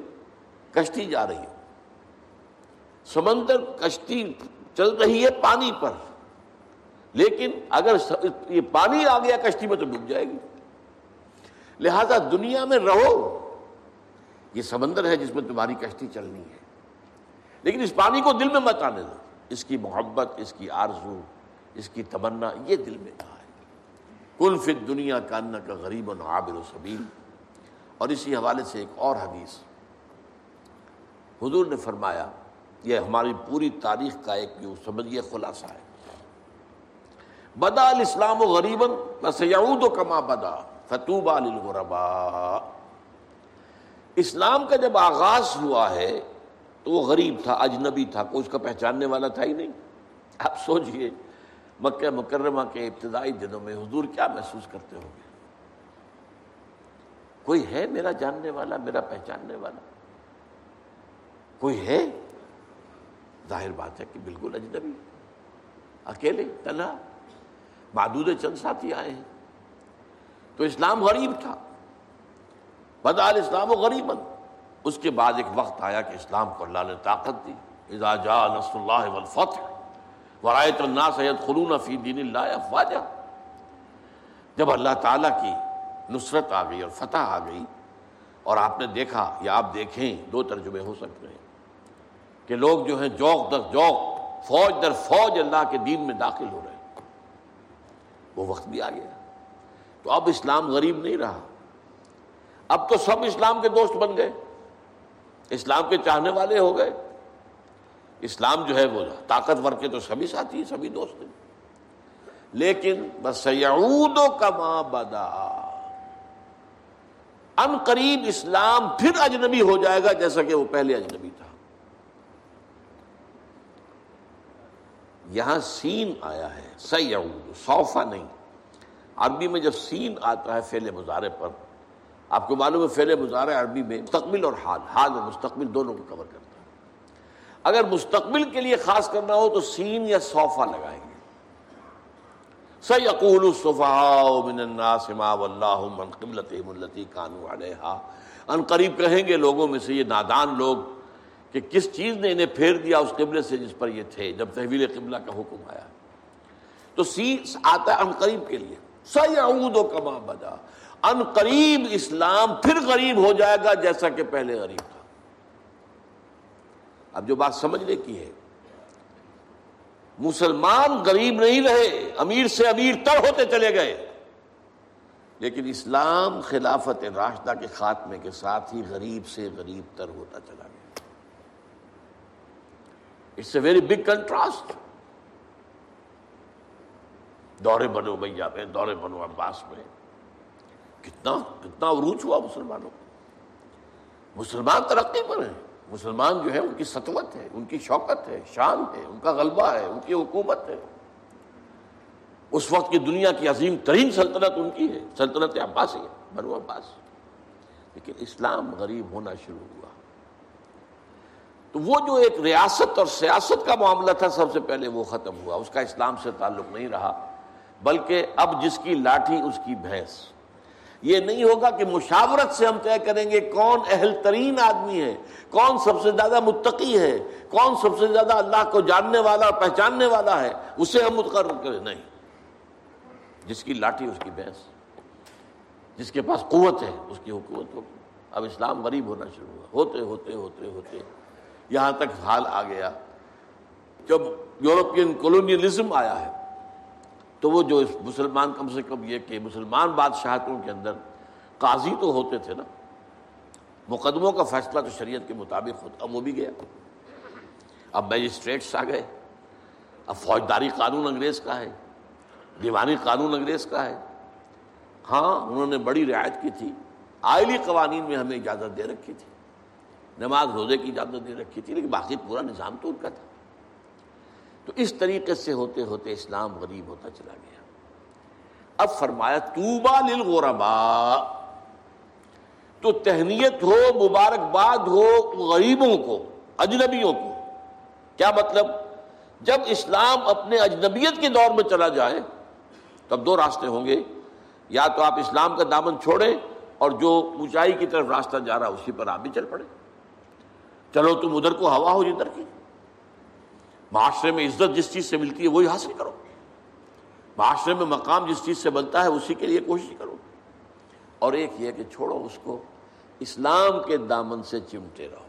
کشتی جا رہی ہے سمندر کشتی چل رہی ہے پانی پر۔ لیکن اگر یہ پانی آ گیا کشتی میں تو ڈوب جائے گی۔ لہذا دنیا میں رہو۔ یہ سمندر ہے جس میں تمہاری کشتی چلنی ہے۔ لیکن اس پانی کو دل میں مت آنے دو۔ اس کی محبت، اس کی آرزو، اس کی تمنا، یہ دل میں کہا ہے۔ کل فت دنیا کا ان کا غریب و نعابر و سبیل۔ اور اسی حوالے سے ایک اور حدیث۔ حضور نے فرمایا یہ ہماری پوری تاریخ کا ایک جو سمجھیے خلاصہ ہے۔ بدا الاسلام و غریباً بس و کما بدا فتوبہ للغربا اسلام کا جب آغاز ہوا ہے تو وہ غریب تھا، اجنبی تھا، کوئی اس کا پہچاننے والا تھا ہی نہیں۔ آپ سوچئے، مکہ مکرمہ کے ابتدائی دنوں میں حضور کیا محسوس کرتے ہوں گے؟ کوئی ہے میرا جاننے والا، میرا پہچاننے والا؟ کوئی ہے؟ ظاہر بات ہے کہ بالکل اجنبی اکیلے، تنہا۔ معدود چند ساتھی آئے ہیں۔ تو اسلام غریب تھا۔ بدال اسلام و غریب اس کے بعد ایک وقت آیا کہ اسلام کو اللہ نے طاقت دی۔ اذا جاء نصر اللہ والفتح ورایت الناس يدخلون فی دین اللہ افواجا۔ جب اللہ تعالیٰ کی نصرت آ گئی اور فتح آ گئی اور آپ نے دیکھا یا آپ دیکھیں، دو ترجمے ہو سکتے ہیں۔ کہ لوگ جو ہیں جوک در جوک فوج در فوج اللہ کے دین میں داخل ہو رہے ہیں۔ وہ وقت بھی آ گیا۔ تو اب اسلام غریب نہیں رہا۔ اب تو سب اسلام کے دوست بن گئے۔ اسلام کے چاہنے والے ہو گئے۔ اسلام جو ہے وہ طاقتور کے تو سبھی ساتھی سبھی دوست ہیں۔ لیکن بس سعود کما بدا۔ ان قریب اسلام پھر اجنبی ہو جائے گا جیسا کہ وہ پہلے اجنبی تھا یہاں سین آیا ہے، سیعود، صوفہ نہیں۔ عربی میں جب سین آتا ہے فیل مظاہرے پر، آپ کو معلوم ہے فیل مظاہرے عربی میں مستقبل اور حال حال اور مستقبل دونوں کو کور کرتا ہے۔ اگر مستقبل کے لیے خاص کرنا ہو تو سین یا صوفہ لگائیں گے۔ سیقول الصفاء من الناس ما واللہ من قبلتهم التي كانوا عليها ان قریب کہیں گے لوگوں میں سے، یہ نادان لوگ کہ کس چیز نے انہیں پھیر دیا اس قبلے سے جس پر یہ تھے جب تحویل قبلہ کا حکم آیا۔ تو سی آتا ہے ان قریب کے لیے۔ سیعود و کما بدا۔ ان قریب اسلام پھر غریب ہو جائے گا جیسا کہ پہلے غریب تھا۔ اب جو بات سمجھنے کی ہے، مسلمان غریب نہیں رہے، امیر سے امیر تر ہوتے چلے گئے۔ لیکن اسلام خلافت راشدہ کے خاتمے کے ساتھ ہی غریب سے غریب تر ہوتا چلا گیا۔ It's a very big contrast دورے بنو بھیا میں، دورے بنو عباس میں۔ کتنا کتنا عروج ہوا مسلمانوں مسلمان ترقی پر ہیں۔ مسلمان جو ہے ان کی سطوت ہے، ان کی شوکت ہے، شان ہے، ان کا غلبہ ہے، ان کی حکومت ہے۔ اس وقت کی دنیا کی عظیم ترین سلطنت ان کی ہے، سلطنت عباس ہے، بنو عباس۔ لیکن اسلام غریب ہونا شروع ہوا۔ تو وہ جو ایک ریاست اور سیاست کا معاملہ تھا، سب سے پہلے وہ ختم ہوا۔ اس کا اسلام سے تعلق نہیں رہا، بلکہ اب جس کی لاٹھی، اس کی بھینس۔ یہ نہیں ہوگا کہ مشاورت سے ہم طے کریں گے کون اہل ترین آدمی ہے، کون سب سے زیادہ متقی ہے، کون سب سے زیادہ اللہ کو جاننے والا پہچاننے والا ہے۔ اسے ہم متقرر کریں۔ نہیں۔ جس کی لاٹھی، اس کی بحث جس کے پاس قوت ہے، اس کی حکومت ہوگی۔ اب اسلام غریب ہونا شروع ہوا۔ ہوتے ہوتے ہوتے ہوتے۔ یہاں تک حال آ گیا۔ جب یورپین کولونیلزم آیا ہے، تو وہ جو مسلمان کم سے کم یہ کہ مسلمان بادشاہتوں کے اندر قاضی تو ہوتے تھے نا، مقدموں کا فیصلہ تو شریعت کے مطابق ہوتا وہ بھی گیا۔ اب میجسٹریٹس آ گئے، اب فوجداری قانون انگریز کا ہے، دیوانی قانون انگریز کا ہے۔ ہاں انہوں نے بڑی رعایت کی تھی آئلی قوانین میں ہمیں اجازت دے رکھی تھی۔ نماز روزے کی اجازت دے رکھی تھی، لیکن باقی پورا نظام تو ان کا تھا۔ تو اس طریقے سے ہوتے ہوتے اسلام غریب ہوتا چلا گیا۔ اب فرمایا توبا للغربا تو تہنیت ہو، مبارکباد ہو غریبوں کو، اجنبیوں کو۔ کیا مطلب؟ جب اسلام اپنے اجنبیت کے دور میں چلا جائے، تب دو راستے ہوں گے۔ یا تو آپ اسلام کا دامن چھوڑیں اور جو اونچائی کی طرف راستہ جا رہا اسی پر آپ بھی چل پڑے چلو تم ادھر کو ہوا ہو جدھر کی۔ معاشرے میں عزت جس چیز سے ملتی ہے وہی حاصل کرو۔ معاشرے میں مقام جس چیز سے بنتا ہے اسی کے لیے کوشش کرو۔ اور ایک یہ کہ چھوڑو اس کو۔ اسلام کے دامن سے چمٹے رہو۔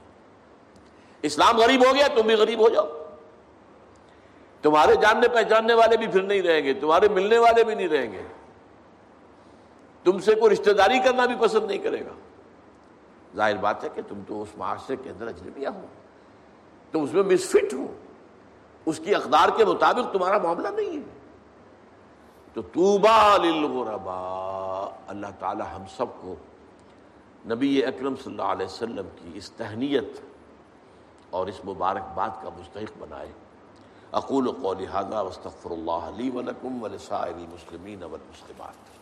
اسلام غریب ہو گیا، تم بھی غریب ہو جاؤ۔ تمہارے جاننے پہچاننے والے بھی پھر نہیں رہیں گے، تمہارے ملنے والے بھی نہیں رہیں گے۔ تم سے کوئی رشتہ داری کرنا بھی پسند نہیں کرے گا۔ ظاہر بات ہے کہ تم تو اس معاشرے کے اندر اجنبیہ ہو، تم اس میں مس فٹ ہو۔ اس کی اقدار کے مطابق تمہارا معاملہ نہیں ہے۔ تو توبا للغربا اللہ تعالی ہم سب کو نبی اکرم صلی اللہ علیہ وسلم کی اس تہنیت اور اس مبارک بات کا مستحق بنائے۔ اقول قول هذا واستغفر الله لي ولكم ولسائر المسلمين والمسلمات۔